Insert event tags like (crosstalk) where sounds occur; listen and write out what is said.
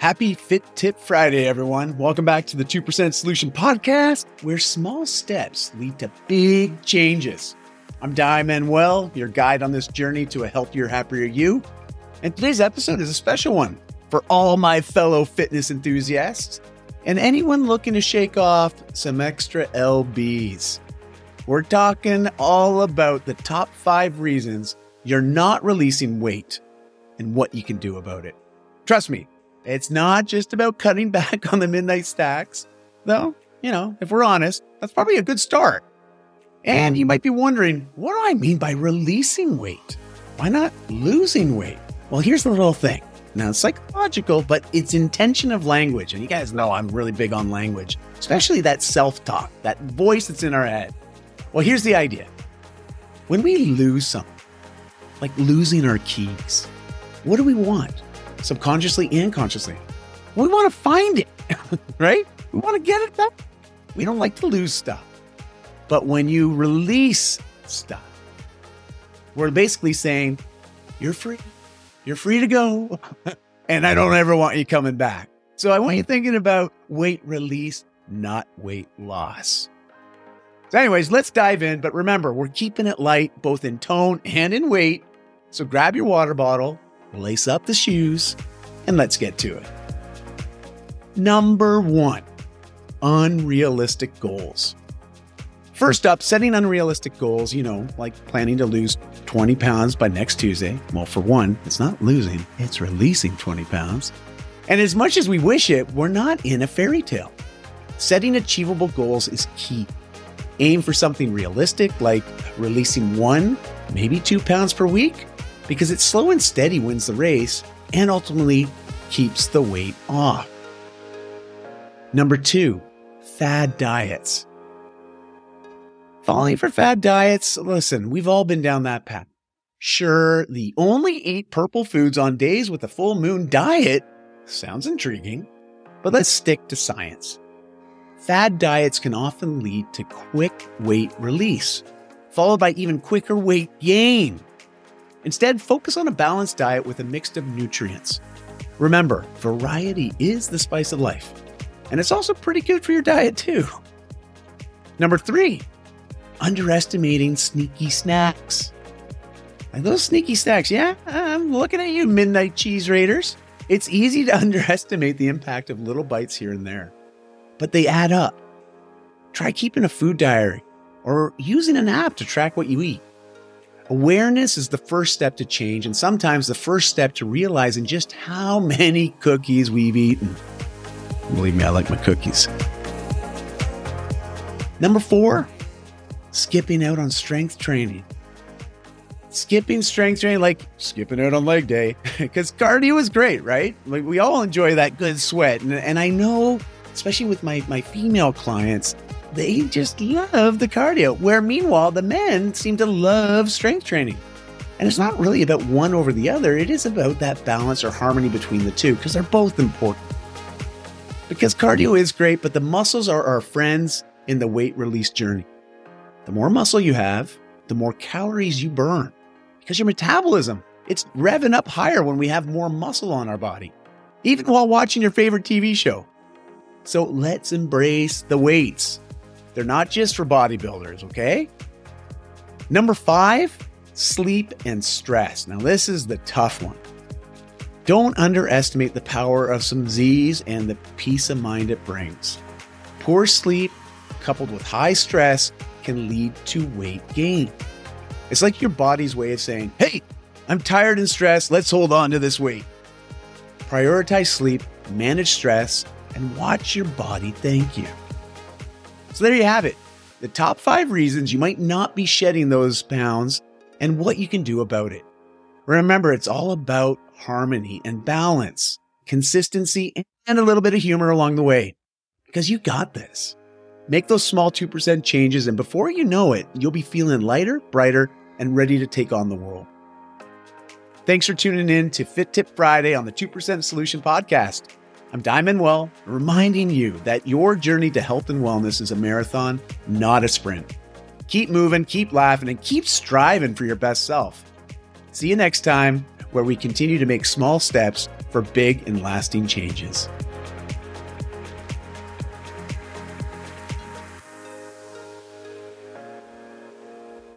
Happy Fit Tip Friday, everyone. Welcome back to the 2% Solution Podcast, where small steps lead to big changes. I'm Di Manuel, your guide on this journey to a healthier, happier you. And today's episode is a special one for all my fellow fitness enthusiasts and anyone looking to shake off some extra LBs. We're talking all about the top five reasons you're not releasing weight and what you can do about it. Trust me, it's not just about cutting (laughs) back on the midnight stacks, though, you know, if we're honest, that's probably a good start. And you might be wondering, what do I mean by releasing weight? Why not losing weight? Well, here's the little thing. Now, it's psychological, but it's intention of language. And you guys know I'm really big on language, especially that self talk, that voice that's in our head. Well, here's the idea when we lose something, like losing our keys, what do we want? Subconsciously and consciously. We want to find it, (laughs) right? We want to get it back. We don't like to lose stuff. But when you release stuff, we're basically saying, you're free. You're free to go. (laughs) and I don't ever want you coming back. So I want you thinking about weight release, not weight loss. So, anyways, let's dive in. But remember, we're keeping it light, both in tone and in weight. So grab your water bottle, lace up the shoes, and let's get to it. Number one unrealistic goals. First up, setting unrealistic goals, you know, like planning to lose 20 pounds by next Tuesday. Well, for one, it's not losing, it's releasing 20 pounds. And as much as we wish it, we're not in a fairy tale. Setting achievable goals is key. Aim for something realistic, like releasing one, maybe two pounds per week, because it's slow and steady wins the race and ultimately keeps the weight off. Number two, fad diets. Falling for fad diets, listen, we've all been down that path. Sure, the only eat purple foods on days with a full moon diet sounds intriguing, but let's stick to science. Fad diets can often lead to quick weight release, followed by even quicker weight gain. Instead, focus on a balanced diet with a mix of nutrients. Remember, variety is the spice of life, and it's also pretty good for your diet, too. Number three, underestimating sneaky snacks. Like those sneaky snacks, yeah, I'm looking at you, midnight cheese raiders. It's easy to (laughs) underestimate the impact of little bites here and there, but they add up. Try keeping a food diary or using an app to track what you eat. Awareness is the first step to change, and sometimes the first step to realizing just how (laughs) many cookies we've eaten. Believe me, I like my cookies. Number four, skipping out on strength training. Skipping strength training, like skipping out on leg day, (laughs) because cardio is great, right? Like we all enjoy that good sweat. And, and I know, especially with my, my female clients, they just love the cardio. Where meanwhile, the men seem to love strength training. And it's not really about one over the other, it is about that balance or harmony between the two, because they're both important. Because cardio is great, but the muscles are our friends in the weight release journey. The more muscle you have, the more calories you burn because your metabolism, it's revving up higher when we have more muscle on our body, even while watching your favorite TV show. So let's embrace the weights. They're not just for bodybuilders, okay? Number five, sleep and stress. Now, this is the tough one. Don't underestimate the power of some Z's and the peace of mind it brings. Poor sleep, coupled with high stress, can lead to weight gain. It's like your body's way of saying, hey, I'm tired and stressed. Let's hold on to this weight. Prioritize sleep, manage stress, and watch your body thank you. So there you have it. The top five reasons you might not be shedding those pounds and what you can do about it. Remember, it's all about harmony and balance, consistency, and a little bit of humor along the way because you got this. Make those small 2% changes, and before you know it, you'll be feeling lighter, brighter, and ready to take on the world. Thanks for tuning in to Fit Tip Friday on the 2% Solution Podcast. I'm Di Manuel, reminding you that your journey to health and wellness is a marathon, not a sprint. Keep moving, keep laughing, and keep striving for your best self. See you next time, where we continue to make small steps for big and lasting changes.